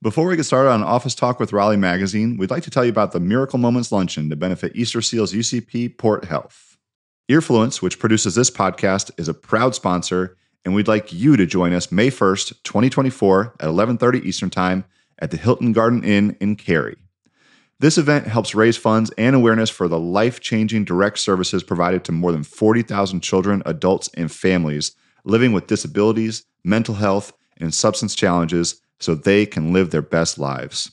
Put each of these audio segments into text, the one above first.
Before we get started on Office Talk with Raleigh Magazine, we'd like to tell you about the Miracle Moments Luncheon to benefit Easter Seals UCP Port Health. Earfluence, which produces this podcast, is a proud sponsor, and we'd like you to join us May 1st, 2024 at 11:30 Eastern Time at the Hilton Garden Inn in Cary. This event helps raise funds and awareness for the life-changing direct services provided to more than 40,000 children, adults, and families living with disabilities, mental health, and substance challenges so they can live their best lives.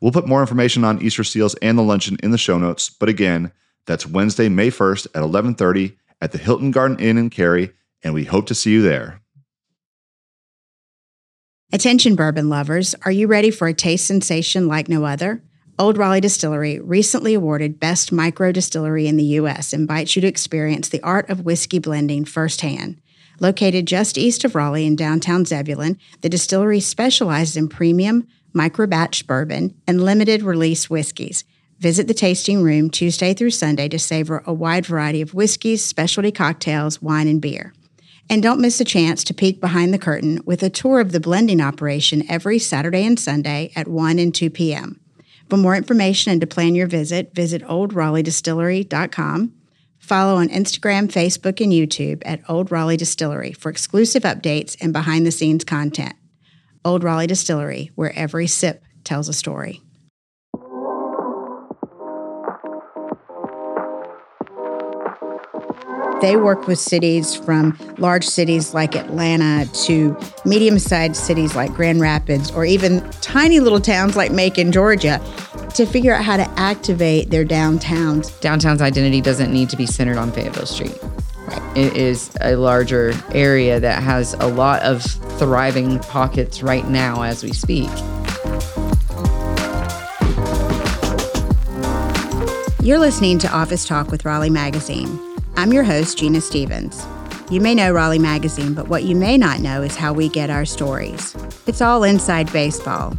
We'll put more information on Easter Seals and the luncheon in the show notes, but again, that's Wednesday, May 1st at 11:30 at the Hilton Garden Inn in Cary, and we hope to see you there. Attention bourbon lovers, are you ready for a taste sensation like no other? Old Raleigh Distillery, recently awarded Best Micro Distillery in the U.S., invites you to experience the art of whiskey blending firsthand. Located just east of Raleigh in downtown Zebulon, the distillery specializes in premium, micro batch bourbon, and limited release whiskeys. Visit the tasting room Tuesday through Sunday to savor a wide variety of whiskeys, specialty cocktails, wine, and beer. And don't miss a chance to peek behind the curtain with a tour of the blending operation every Saturday and Sunday at 1 and 2 p.m. For more information and to plan your visit, visit oldraleighdistillery.com. Follow on Instagram, Facebook, and YouTube at Old Raleigh Distillery for exclusive updates and behind the scenes content. Old Raleigh Distillery, where every sip tells a story. They work with cities from large cities like Atlanta to medium sized cities like Grand Rapids or even tiny little towns like Macon, Georgia, to figure out how to activate their downtowns. Downtown's identity doesn't need to be centered on Fayetteville Street. Right. It is a larger area that has a lot of thriving pockets right now as we speak. You're listening to Office Talk with Raleigh Magazine. I'm your host, Gina Stephens. You may know Raleigh Magazine, but what you may not know is how we get our stories. It's all inside baseball.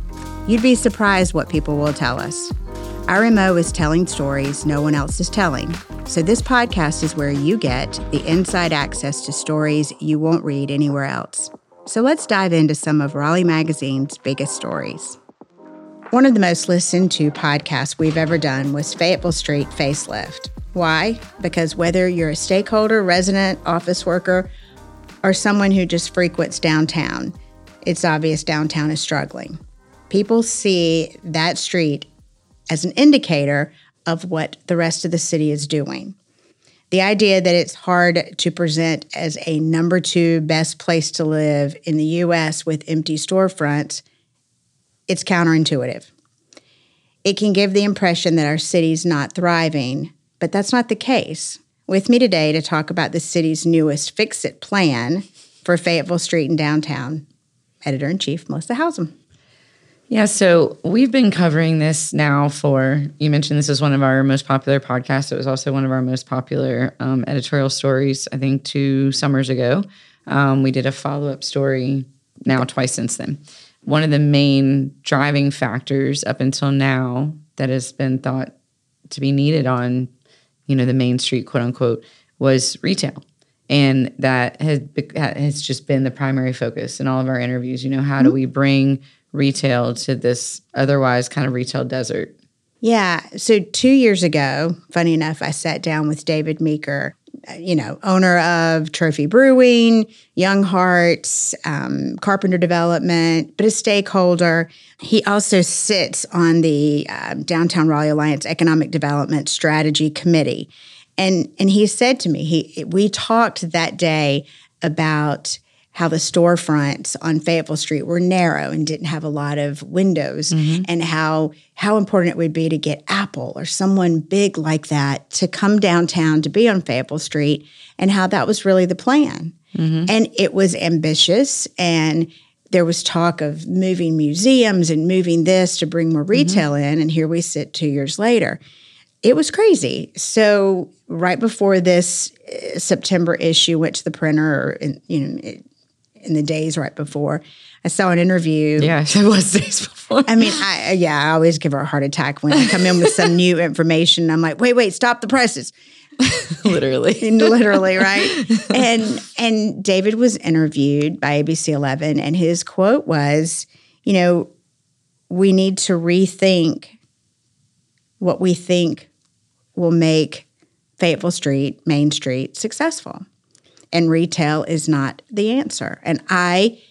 You'd be surprised what people will tell us. Our MO is telling stories no one else is telling. So, this podcast is where you get the inside access to stories you won't read anywhere else. So, let's dive into some of Raleigh Magazine's biggest stories. One of the most listened to podcasts we've ever done was Fayetteville Street Facelift. Why? Because whether you're a stakeholder, resident, office worker, or someone who just frequents downtown, it's obvious downtown is struggling. People see that street as an indicator of what the rest of the city is doing. The idea that it's hard to present as a number two best place to live in the US with empty storefronts, it's counterintuitive. It can give the impression that our city's not thriving but that's not the case. With me today to talk about the city's newest Fix It plan for Fayetteville Street and downtown, editor in chief Melissa Howsam. Yeah, so we've been covering this now for, you mentioned this is one of our most popular podcasts. It was also one of our most popular um, editorial stories, I think, two summers ago. Um, we did a follow up story now twice since then. One of the main driving factors up until now that has been thought to be needed on you know the main street quote unquote was retail and that has has just been the primary focus in all of our interviews you know how do mm-hmm. we bring retail to this otherwise kind of retail desert yeah so 2 years ago funny enough I sat down with David Meeker you know, owner of Trophy Brewing, Young Hearts, um, Carpenter Development, but a stakeholder. He also sits on the uh, Downtown Raleigh Alliance Economic Development Strategy Committee. And, and he said to me, he, we talked that day about how the storefronts on Fayetteville Street were narrow and didn't have a lot of windows, mm-hmm. and how how important it would be to get Apple or someone big like that to come downtown to be on Fayetteville Street, and how that was really the plan. Mm-hmm. And it was ambitious, and there was talk of moving museums and moving this to bring more mm-hmm. retail mm-hmm. in, and here we sit two years later. It was crazy. So right before this uh, September issue went to the printer, and you know, it, in the days right before. I saw an interview. Yeah, it was days before. I mean, I yeah, I always give her a heart attack when I come in with some new information. I'm like, wait, wait, stop the presses. literally, literally, right? And and David was interviewed by ABC 11, and his quote was, you know, we need to rethink what we think will make Fayetteville Street, Main Street successful. And retail is not the answer. And I,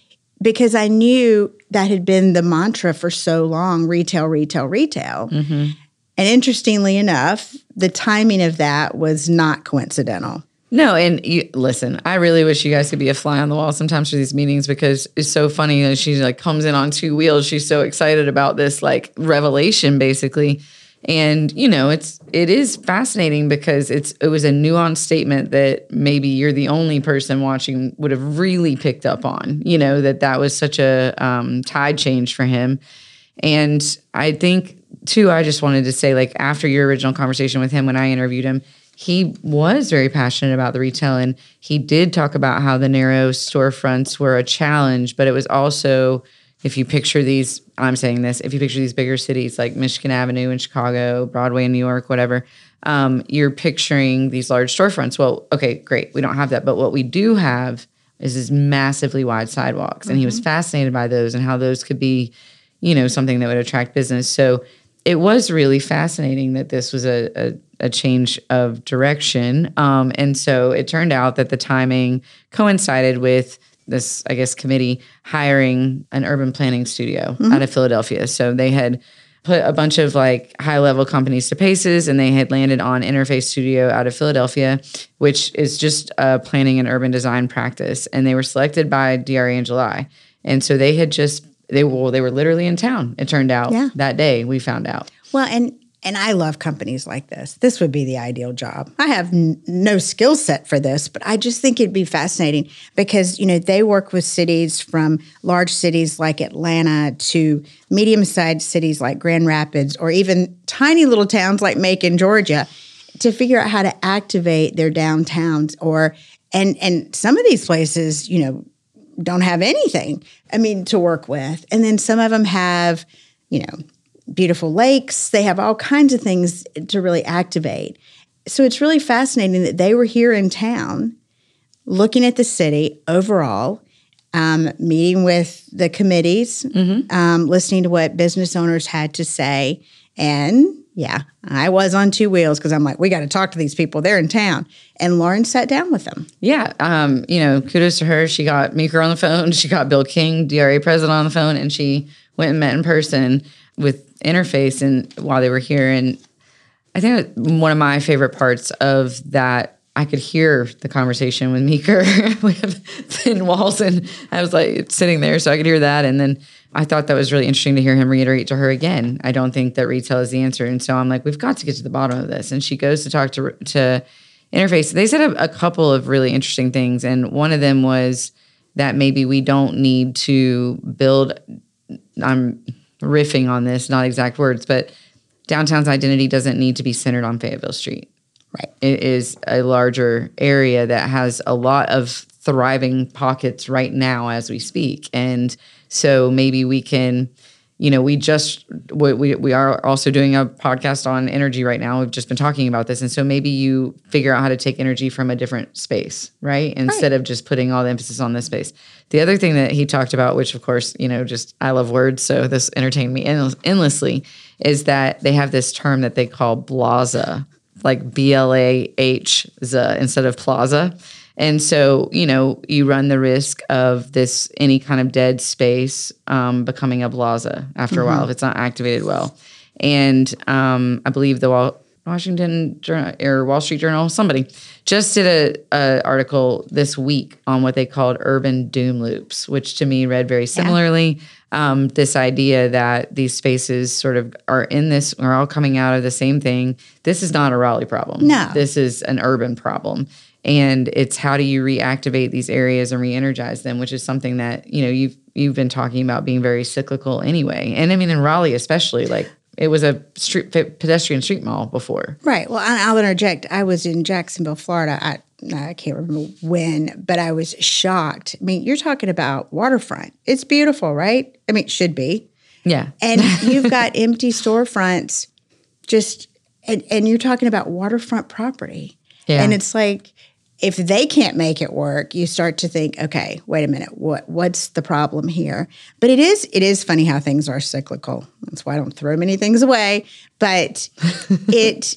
because I knew that had been the mantra for so long retail, retail, retail. Mm-hmm. And interestingly enough, the timing of that was not coincidental. No, and you, listen, I really wish you guys could be a fly on the wall sometimes for these meetings because it's so funny that she like comes in on two wheels. She's so excited about this like revelation, basically. And you know, it's it is fascinating because it's it was a nuanced statement that maybe you're the only person watching would have really picked up on. You know that that was such a um, tide change for him. And I think too, I just wanted to say like after your original conversation with him when I interviewed him, he was very passionate about the retail and he did talk about how the narrow storefronts were a challenge, but it was also if you picture these, I'm saying this, if you picture these bigger cities like Michigan Avenue in Chicago, Broadway in New York, whatever, um, you're picturing these large storefronts. Well, okay, great. We don't have that. But what we do have is these massively wide sidewalks. And mm-hmm. he was fascinated by those and how those could be, you know, something that would attract business. So it was really fascinating that this was a, a, a change of direction. Um, and so it turned out that the timing coincided with this, I guess, committee hiring an urban planning studio mm-hmm. out of Philadelphia. So they had put a bunch of like high level companies to paces and they had landed on Interface Studio out of Philadelphia, which is just a planning and urban design practice. And they were selected by DRA in July. And so they had just they well, they were literally in town. It turned out yeah. that day we found out. Well, and and I love companies like this. This would be the ideal job. I have n- no skill set for this, but I just think it'd be fascinating because you know they work with cities from large cities like Atlanta to medium-sized cities like Grand Rapids, or even tiny little towns like Macon, Georgia, to figure out how to activate their downtowns. Or and and some of these places, you know, don't have anything, I mean, to work with. And then some of them have, you know, beautiful lakes. They have all kinds of things to really activate. So it's really fascinating that they were here in town looking at the city overall, um, meeting with the committees, mm-hmm. um, listening to what business owners had to say. And yeah, I was on two wheels because I'm like, we got to talk to these people. They're in town. And Lauren sat down with them. Yeah. Um, you know, kudos to her. She got Meeker on the phone. She got Bill King, DRA president, on the phone, and she went and met in person with Interface and while they were here. And I think one of my favorite parts of that, I could hear the conversation with Meeker. we have thin walls, and I was like sitting there, so I could hear that. And then I thought that was really interesting to hear him reiterate to her again. I don't think that retail is the answer, and so I'm like, we've got to get to the bottom of this. And she goes to talk to to interface. They said a, a couple of really interesting things, and one of them was that maybe we don't need to build. I'm riffing on this, not exact words, but downtown's identity doesn't need to be centered on Fayetteville Street. Right. It is a larger area that has a lot of thriving pockets right now as we speak. And so maybe we can, you know, we just we we are also doing a podcast on energy right now. We've just been talking about this, and so maybe you figure out how to take energy from a different space, right? Instead right. of just putting all the emphasis on this space. The other thing that he talked about, which of course, you know, just I love words, so this entertained me endlessly, is that they have this term that they call blaza, like B L A H Z instead of plaza. And so, you know, you run the risk of this any kind of dead space um, becoming a blaza after mm-hmm. a while if it's not activated well. And um, I believe the Wall, Washington Journal or Wall Street Journal, somebody just did a, a, article this week on what they called urban doom loops, which to me read very similarly. Yeah. Um, this idea that these spaces sort of are in this, are all coming out of the same thing. This is not a Raleigh problem. No, this is an urban problem and it's how do you reactivate these areas and re-energize them which is something that you know you've you've been talking about being very cyclical anyway and i mean in raleigh especially like it was a street pedestrian street mall before right well i'll interject i was in jacksonville florida I, I can't remember when, but I was shocked. I mean, you're talking about waterfront. It's beautiful, right? I mean, it should be. Yeah. And you've got empty storefronts just and, and you're talking about waterfront property. Yeah. And it's like if they can't make it work, you start to think, okay, wait a minute, what what's the problem here? But it is it is funny how things are cyclical. That's why I don't throw many things away. But it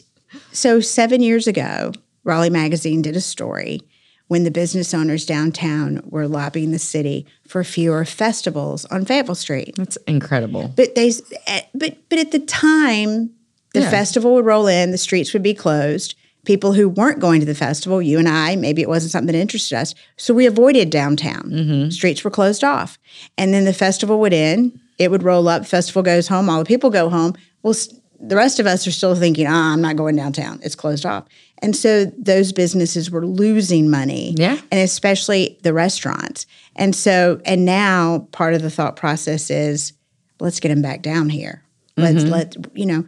so seven years ago, Raleigh Magazine did a story when the business owners downtown were lobbying the city for fewer festivals on Fayetteville Street. That's incredible. But they, eh, but but at the time, the Yeah. festival would roll in, the streets would be closed. People who weren't going to the festival, you and I, maybe it wasn't something that interested us, so we avoided downtown. Streets were closed off, and then the festival would end. It would roll up. Festival goes home. All the people go home. Well, the rest of us are still thinking, ah, I'm not going downtown. It's closed off. And so those businesses were losing money. Yeah. And especially the restaurants. And so, and now part of the thought process is let's get them back down here. Let's let, you know,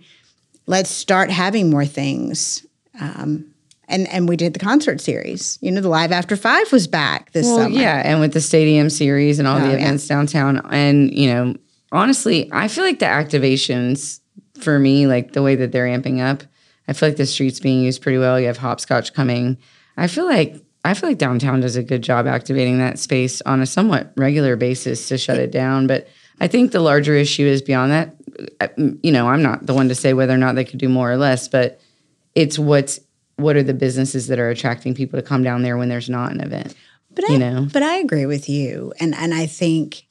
let's start having more things. Um, and, and we did the concert series. You know, the Live After Five was back this Well, summer. yeah, and with the stadium series and all Oh, the yeah. events downtown, and you know, honestly, I feel like the activations for me, like the way that they're amping up, I feel like the streets being used pretty well. You have hopscotch coming. I feel like I feel like downtown does a good job activating that space on a somewhat regular basis to shut it down. But I think the larger issue is beyond that. Uh, You know, I'm not the one to say whether or not they could do more or less, but it's what's what are the businesses that are attracting people to come down there when there's not an event. But I, you know. but I agree with you, and and I think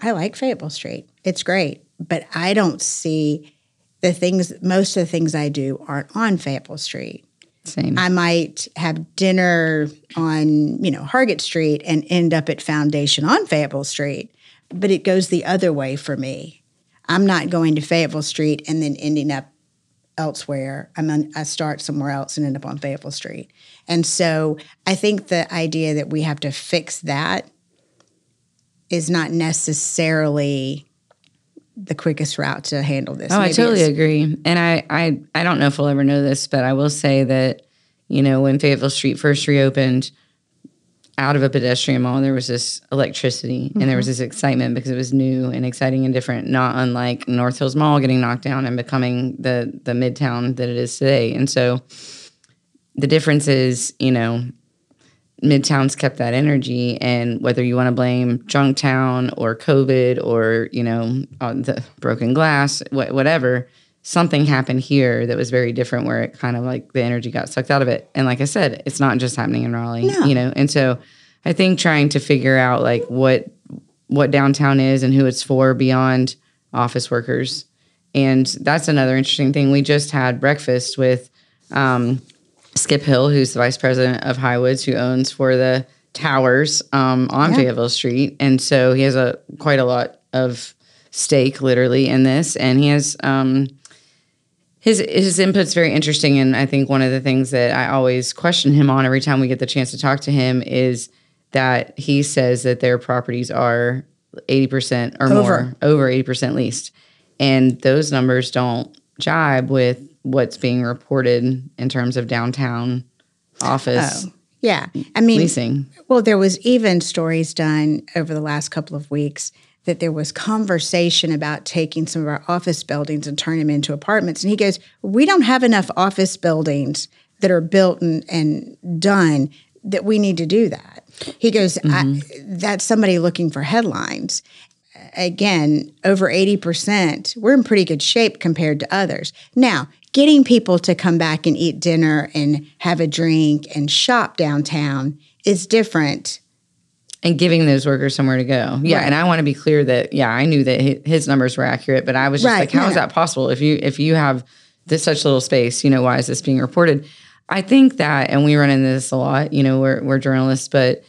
I like Fayetteville Street. It's great, but I don't see the things. Most of the things I do aren't on Fayetteville Street. Same. I might have dinner on you know Hargett Street and end up at Foundation on Fayetteville Street, but it goes the other way for me. I'm not going to Fayetteville Street and then ending up elsewhere. I'm on, I start somewhere else and end up on Fayetteville Street. And so I think the idea that we have to fix that is not necessarily the quickest route to handle this. Oh, I totally agree. And I, I, I don't know if we'll ever know this, but I will say that, you know, when Fayetteville Street first reopened, out of a pedestrian mall, there was this electricity and there was mm-hmm. this excitement because it was new and exciting and different, not unlike North Hills Mall getting knocked down and becoming the the midtown that it is today. And so the difference is, you know, Midtown's kept that energy, and whether you want to blame Junktown or COVID or you know the broken glass, wh- whatever, something happened here that was very different, where it kind of like the energy got sucked out of it. And like I said, it's not just happening in Raleigh, No. you know. And so I think trying to figure out like what what downtown is and who it's for beyond office workers, and that's another interesting thing. We just had breakfast with. Um, Skip Hill, who's the vice president of Highwoods, who owns for the towers um, on Yeah. Fayetteville Street, and so he has a quite a lot of stake, literally, in this, and he has um, his his input's very interesting, and I think one of the things that I always question him on every time we get the chance to talk to him is that he says that their properties are eighty percent or Over. more, over eighty percent leased, and those numbers don't jibe with what's being reported in terms of downtown office Oh, yeah. I mean, leasing. Well, there was even stories done over the last couple of weeks that there was conversation about taking some of our office buildings and turning them into apartments. And he goes, "We don't have enough office buildings that are built and, and done that we need to do that." He goes, I, mm-hmm. "That's somebody looking for headlines." Again, over 80%, we're in pretty good shape compared to others. Now, getting people to come back and eat dinner and have a drink and shop downtown is different. And giving those workers somewhere to go. Yeah, Right. and I want to be clear that yeah, I knew that his numbers were accurate, but I was just Right, like, how no, is that possible? If you if you have this such little space, you know, why is this being reported? I think that, and we run into this a lot. You know, we're we're journalists, but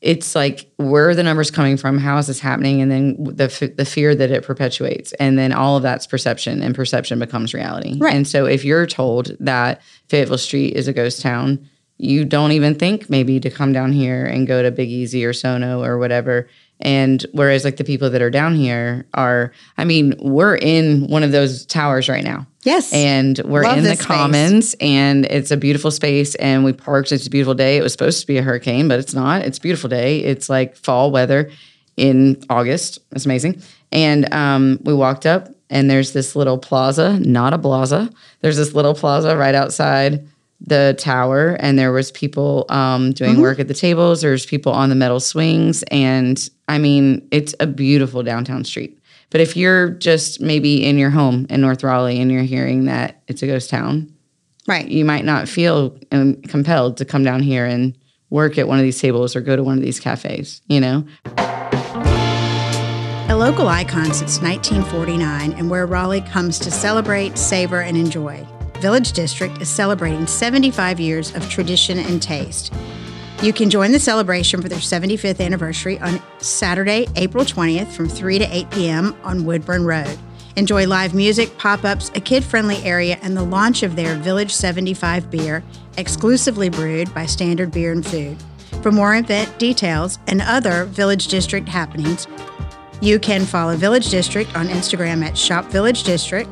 it's like where are the numbers coming from? How is this happening? And then the f- the fear that it perpetuates, and then all of that's perception, and perception becomes reality. Right. And so if you're told that Fayetteville Street is a ghost town, you don't even think maybe to come down here and go to Big Easy or Sono or whatever. And whereas like the people that are down here are, I mean, we're in one of those towers right now. Yes. And we're Love in the space. commons and it's a beautiful space and we parked. It's a beautiful day. It was supposed to be a hurricane, but it's not. It's a beautiful day. It's like fall weather in August. It's amazing. And um, we walked up and there's this little plaza, not a plaza. There's this little plaza right outside the tower and there was people um, doing work at the tables there's people on the metal swings and i mean it's a beautiful downtown street but if you're just maybe in your home in north raleigh and you're hearing that it's a ghost town Right. you might not feel um, compelled to come down here and work at one of these tables or go to one of these cafes you know A local icon since 1949 and where Raleigh comes to celebrate, savor, and enjoy. Village District is celebrating 75 years of tradition and taste. You can join the celebration for their 75th anniversary on Saturday, April 20th from 3 to 8 p.m. on Woodburn Road. Enjoy live music, pop ups, a kid friendly area, and the launch of their Village 75 beer, exclusively brewed by Standard Beer and Food. For more event details and other Village District happenings, you can follow Village District on Instagram at Shop Village District,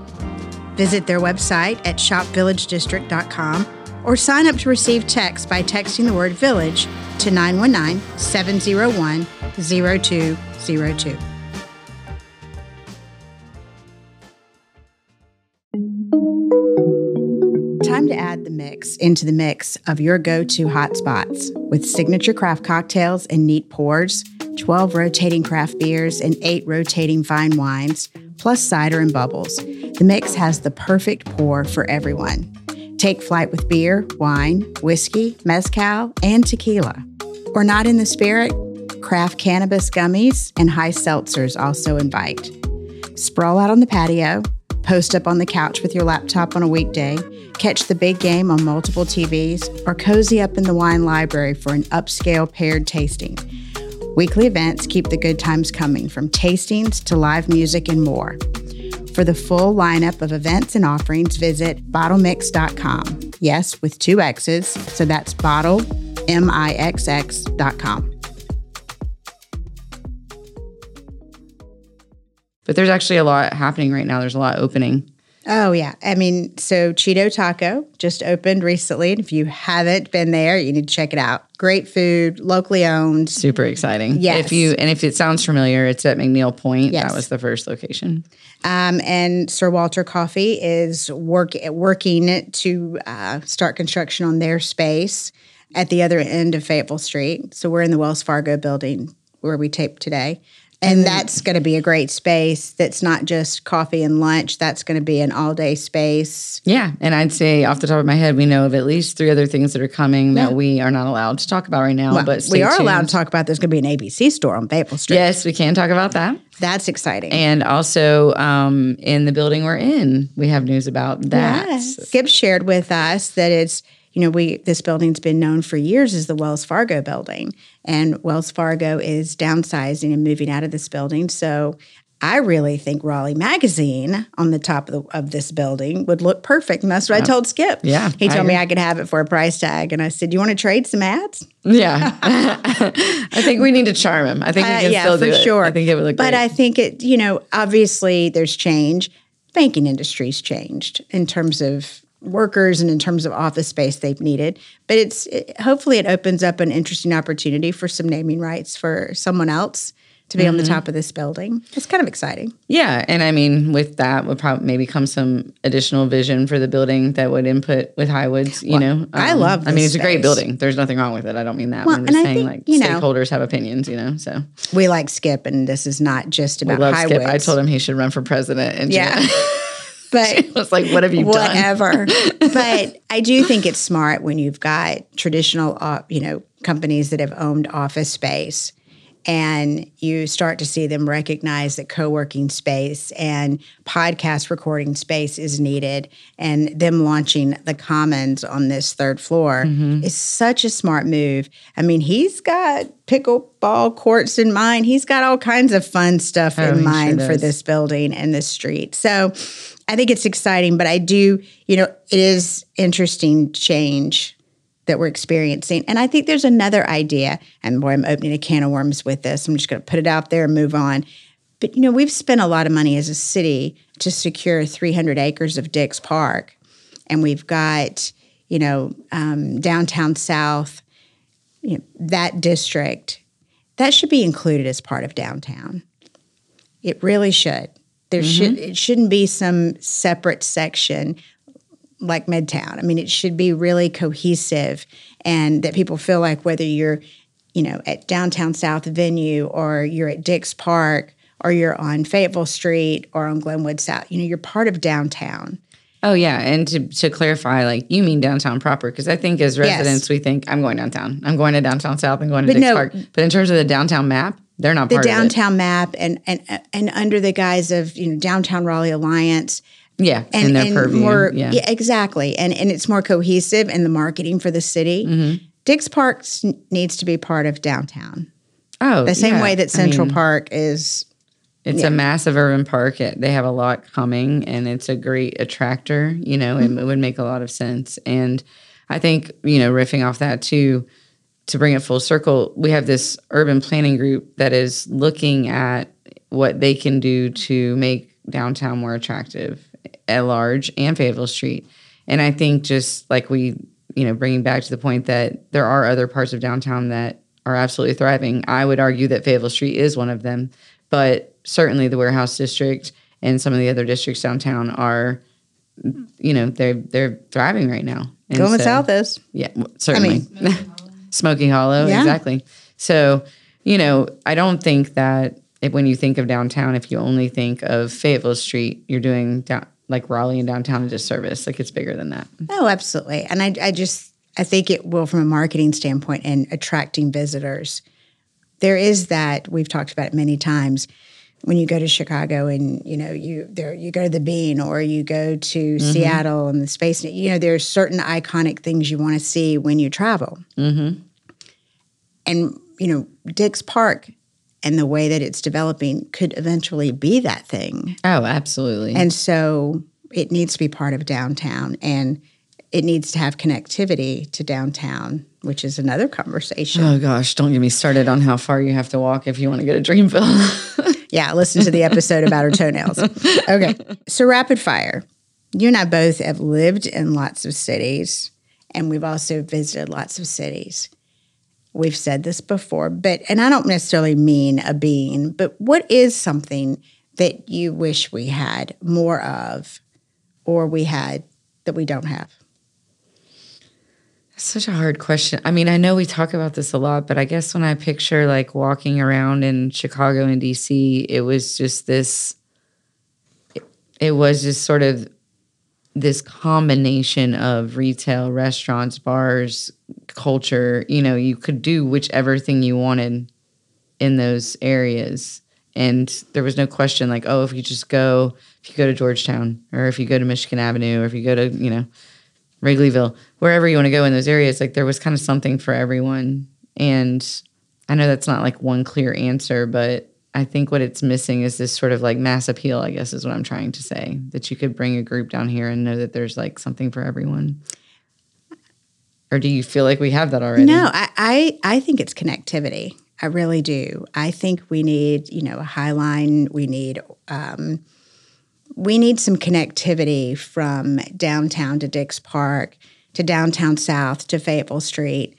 visit their website at shopvillagedistrict.com, or sign up to receive text by texting the word village to 919 701 0202. Time to add the mix into the mix of your go to hotspots with signature craft cocktails and neat pours, 12 rotating craft beers, and 8 rotating fine wines, plus cider and bubbles. The mix has the perfect pour for everyone. Take flight with beer, wine, whiskey, mezcal, and tequila. Or not in the spirit? Craft cannabis gummies and high seltzers also invite. Sprawl out on the patio, post up on the couch with your laptop on a weekday, catch the big game on multiple TVs, or cozy up in the wine library for an upscale paired tasting. Weekly events keep the good times coming from tastings to live music and more. For the full lineup of events and offerings, visit bottlemix.com. Yes, with two X's, so that's bottle, M I X X.com. but there's actually a lot happening right now there's a lot opening Oh, yeah. I mean, so Chido Taco just opened recently. And if you haven't been there, you need to check it out. Great food, locally owned. super exciting Yes. if you and if it sounds familiar it's at mcneil point Yes. that was the first location Um, and Sir Walter Coffee is work, working to uh, start construction on their space at the other end of Fayetteville Street. So we're in the Wells Fargo building where we tape today. And that's going to be a great space that's not just coffee and lunch. That's going to be an all day space. Yeah, and I'd say off the top of my head, we know of at least three other things that are coming Yeah. that we are not allowed to talk about right now. Well, but we are tuned. allowed to talk about there's going to be an ABC store on Fayetteville Street. Yes, we can talk about that. That's exciting. And also um, in the building we're in, we have news about that. Yes. Skip shared with us that it's, you know, we this building's been known for years as the Wells Fargo building. And Wells Fargo is downsizing and moving out of this building. So I really think Raleigh Magazine on the top of, the, of this building would look perfect. And that's what I told Skip. Yeah, He I told me. I could have it for a price tag. And I said, Do You want to trade some ads? Yeah. I think we need to charm him. I think we Uh, can yeah, still for do it. sure. I think it would look But great. I think it, you know, obviously there's change. Banking industry's changed in terms of workers and in terms of office space they've needed. But it's it, hopefully it opens up an interesting opportunity for some naming rights for someone else to be on Mm-hmm. the top of this building. It's kind of exciting. yeah. And I mean, with that would probably maybe come some additional vision for the building that would input with Highwoods, you know? I love I mean, it's a great building. There's nothing wrong with it. I don't mean that. Well, I'm and just I saying think, like you know- stakeholders have opinions, you know? So We like Skip, and this is not just we about love Highwoods. Skip. I told him he should run for president. And Yeah. But was like, what have you done? whatever. but I do think it's smart when you've got traditional, uh, you know, companies that have owned office space, and you start to see them recognize that co-working space and podcast recording space is needed, and them launching the Commons on this third floor Mm-hmm. is such a smart move. I mean, he's got pickleball courts in mind. He's got all kinds of fun stuff Oh, in sure mind for this building and this street. So I think it's exciting, but I do, you know, it is interesting change that we're experiencing. And I think there's another idea, and boy, I'm opening a can of worms with this. I'm just going to put it out there and move on. But, you know, we've spent a lot of money as a city to secure 300 acres of Dix Park. And we've got, you know, um, downtown South, you know, that district, that should be included as part of downtown. It really should. There mm-hmm. should it shouldn't be some separate section like Midtown. I mean, it should be really cohesive and that people feel like whether you're, you know, at downtown South Venue or you're at Dix Park or you're on Fayetteville Street or on Glenwood South, you know, you're part of downtown. Oh yeah, and to to clarify, like you mean downtown proper? Because I think as residents, we think I'm going downtown. I'm going to downtown South. I'm going to But Dix no- Park. But in terms of the downtown map, they're not The part of it. downtown map and and and under the guise of you know downtown Raleigh Alliance Yeah, and, in their and purview. more yeah. exactly and and it's more cohesive in the marketing for the city. Mm-hmm. Dix Park needs to be part of downtown. Oh, The same yeah. way that I Central mean, Park is It's Yeah. a massive urban park. It, they have a lot coming, and it's a great attractor. You know, and it would make a lot of sense. And I think you know, riffing off that too, to bring it full circle, we have this urban planning group that is looking at what they can do to make downtown more attractive at large and Fayetteville Street. And I think just like we, you know, bringing back to the point that there are other parts of downtown that are absolutely thriving. I would argue that Fayetteville Street is one of them, but certainly the warehouse district and some of the other districts downtown are, you know, they're they're thriving right now. And Glenwood so- South is. yeah, certainly. Smoky Hollow, Yeah. exactly. So, you know, I don't think that if, when you think of downtown, if you only think of Fayetteville Street, you're doing down, like Raleigh and downtown a disservice. Like it's bigger than that. Oh, absolutely. And I, I just, I think it will, from a marketing standpoint and attracting visitors. There is that we've talked about it many times. When you go to Chicago and you know you there you go to the Bean or you go to Seattle and the Space, you know there's certain iconic things you want to see when you travel. Mm-hmm. And you know Dix Park and the way that it's developing could eventually be that thing. Oh, absolutely. And so it needs to be part of downtown and it needs to have connectivity to downtown, which is another conversation. oh gosh, don't get me started on how far you have to walk if you want to go to Dreamville. Yeah, listen to the episode about her toenails. Okay. So, rapid fire. You and I both have lived in lots of cities and we've also visited lots of cities. We've said this before, but, and I don't necessarily mean a bean, but what is something that you wish we had more of or we had that we don't have? Such a hard question. I mean, I know we talk about this a lot, but I guess when I picture like walking around in Chicago and DC, it was just this, it, was just sort of this combination of retail, restaurants, bars, culture. You know, you could do whichever thing you wanted in those areas. And there was no question like, oh, if you just go, if you go to Georgetown or if you go to Michigan Avenue or if you go to, you know, Wrigleyville, wherever you want to go in those areas, like there was kind of something for everyone. And I know that's not like one clear answer, but I think what it's missing is this sort of like mass appeal, I guess is what I'm trying to say. That you could bring a group down here and know that there's like something for everyone. Or do you feel like we have that already? No, I, I, I think it's connectivity. I really do. I think we need, you know, a high line. We need, um, we need some connectivity from downtown to Dix Park to downtown South to Fayetteville Street,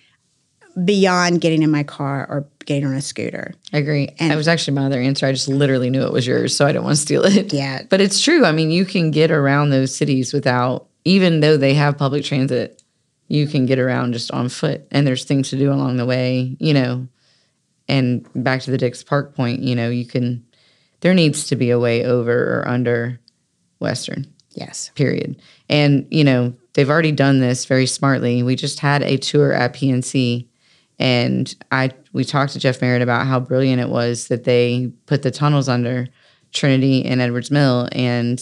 beyond getting in my car or getting on a scooter. I agree. And- that was actually my other answer. I just literally knew it was yours, so I don't want to steal it. Yeah. But it's true. I mean, you can get around those cities without, even though they have public transit, you can get around just on foot. And there's things to do along the way, you know. And back to the Dix Park point, you know, you can, there needs to be a way over or under Western Yes. period. And you know, they've already done this very smartly. We just had a tour at PNC and I we talked to Jeff Merritt about how brilliant it was that they put the tunnels under Trinity and Edwards Mill and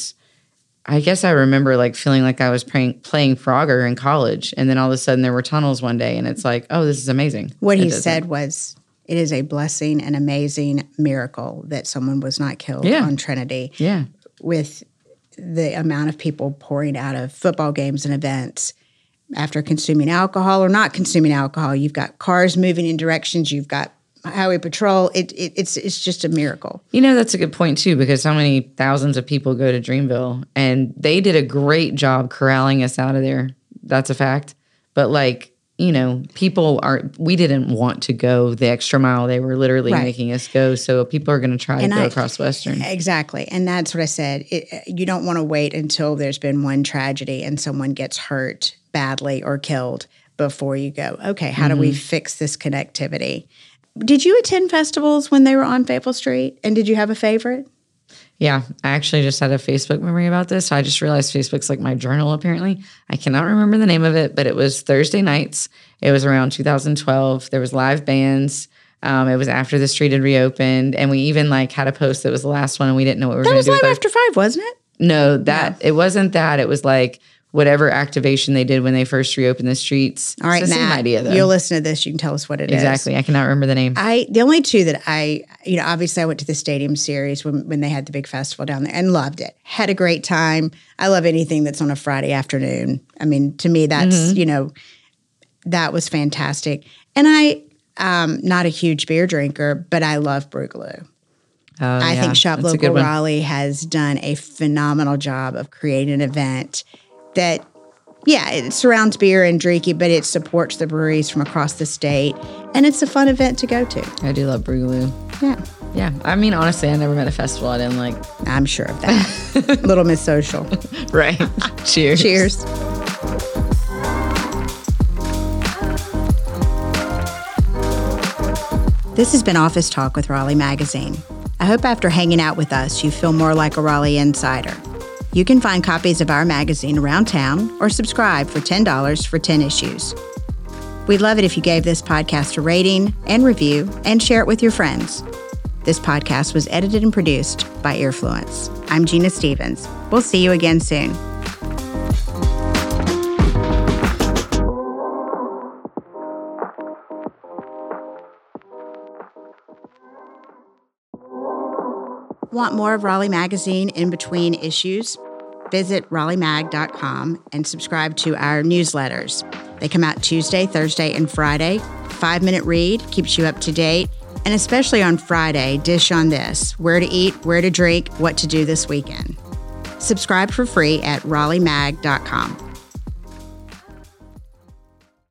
I guess I remember like feeling like I was playing, playing Frogger in college, and then all of a sudden there were tunnels one day, and it's like, oh, this is amazing. What It he doesn't- said was, it is a blessing and amazing miracle that someone was not killed Yeah. on Trinity. yeah, with the amount of people pouring out of football games and events after consuming alcohol or not consuming alcohol. You've got cars moving in directions. You've got highway patrol. It, it, it's it's just a miracle. You know, that's a good point too, because how many thousands of people go to Dreamville and they did a great job corralling us out of there. That's a fact. But like, you know, people are, we didn't want to go the extra mile. They were literally Right. making us go. So people are going to try to go I- across Western. Exactly. And that's what I said. It, you don't want to wait until there's been one tragedy and someone gets hurt badly or killed before you go, okay, how do Mm-hmm. we fix this connectivity? Did you attend festivals when they were on Fayetteville Street? And did you have a favorite? Yeah, I actually just had a Facebook memory about this. I just realized Facebook's like my journal, apparently. I cannot remember the name of it, but it was Thursday nights. It was around 2012. There was live bands. Um, it was after the street had reopened. And we even like had a post that was the last one and we didn't know what we were That going to was live after five, wasn't it? No, that it wasn't that. It was like whatever activation they did when they first reopened the streets. All right, it's the Matt, same idea though. you'll listen to this. You can tell us what it is. exactly. I cannot remember the name. I the only two that I you know obviously I went to the stadium series when when they had the big festival down there and loved it. Had a great time. I love anything that's on a Friday afternoon. I mean, to me that's Mm-hmm. you know that was fantastic. And I um not a huge beer drinker, but I love Brewgaloo. Oh, I yeah, think Shop that's Local. Raleigh has done a phenomenal job of creating an event that, yeah, it surrounds beer and drinking, but it supports the breweries from across the state. And it's a fun event to go to. I do love Brewgaloo. Yeah, Yeah. I mean, honestly, I never met a festival I didn't like. I'm sure of that. Little Miss Social. Right. Cheers. Cheers. This has been Office Talk with Raleigh Magazine. I hope after hanging out with us, you feel more like a Raleigh insider. You can find copies of our magazine around town or subscribe for $10 for 10 issues. We'd love it if you gave this podcast a rating and review and share it with your friends. This podcast was edited and produced by Earfluence. I'm Gina Stephens. We'll see you again soon. Want more of Raleigh Magazine in between issues? Visit raleighmag.com and subscribe to our newsletters. They come out Tuesday, Thursday, and Friday. Five minute read keeps you up to date. And especially on Friday, dish on this where to eat, where to drink, what to do this weekend. Subscribe for free at raleighmag.com.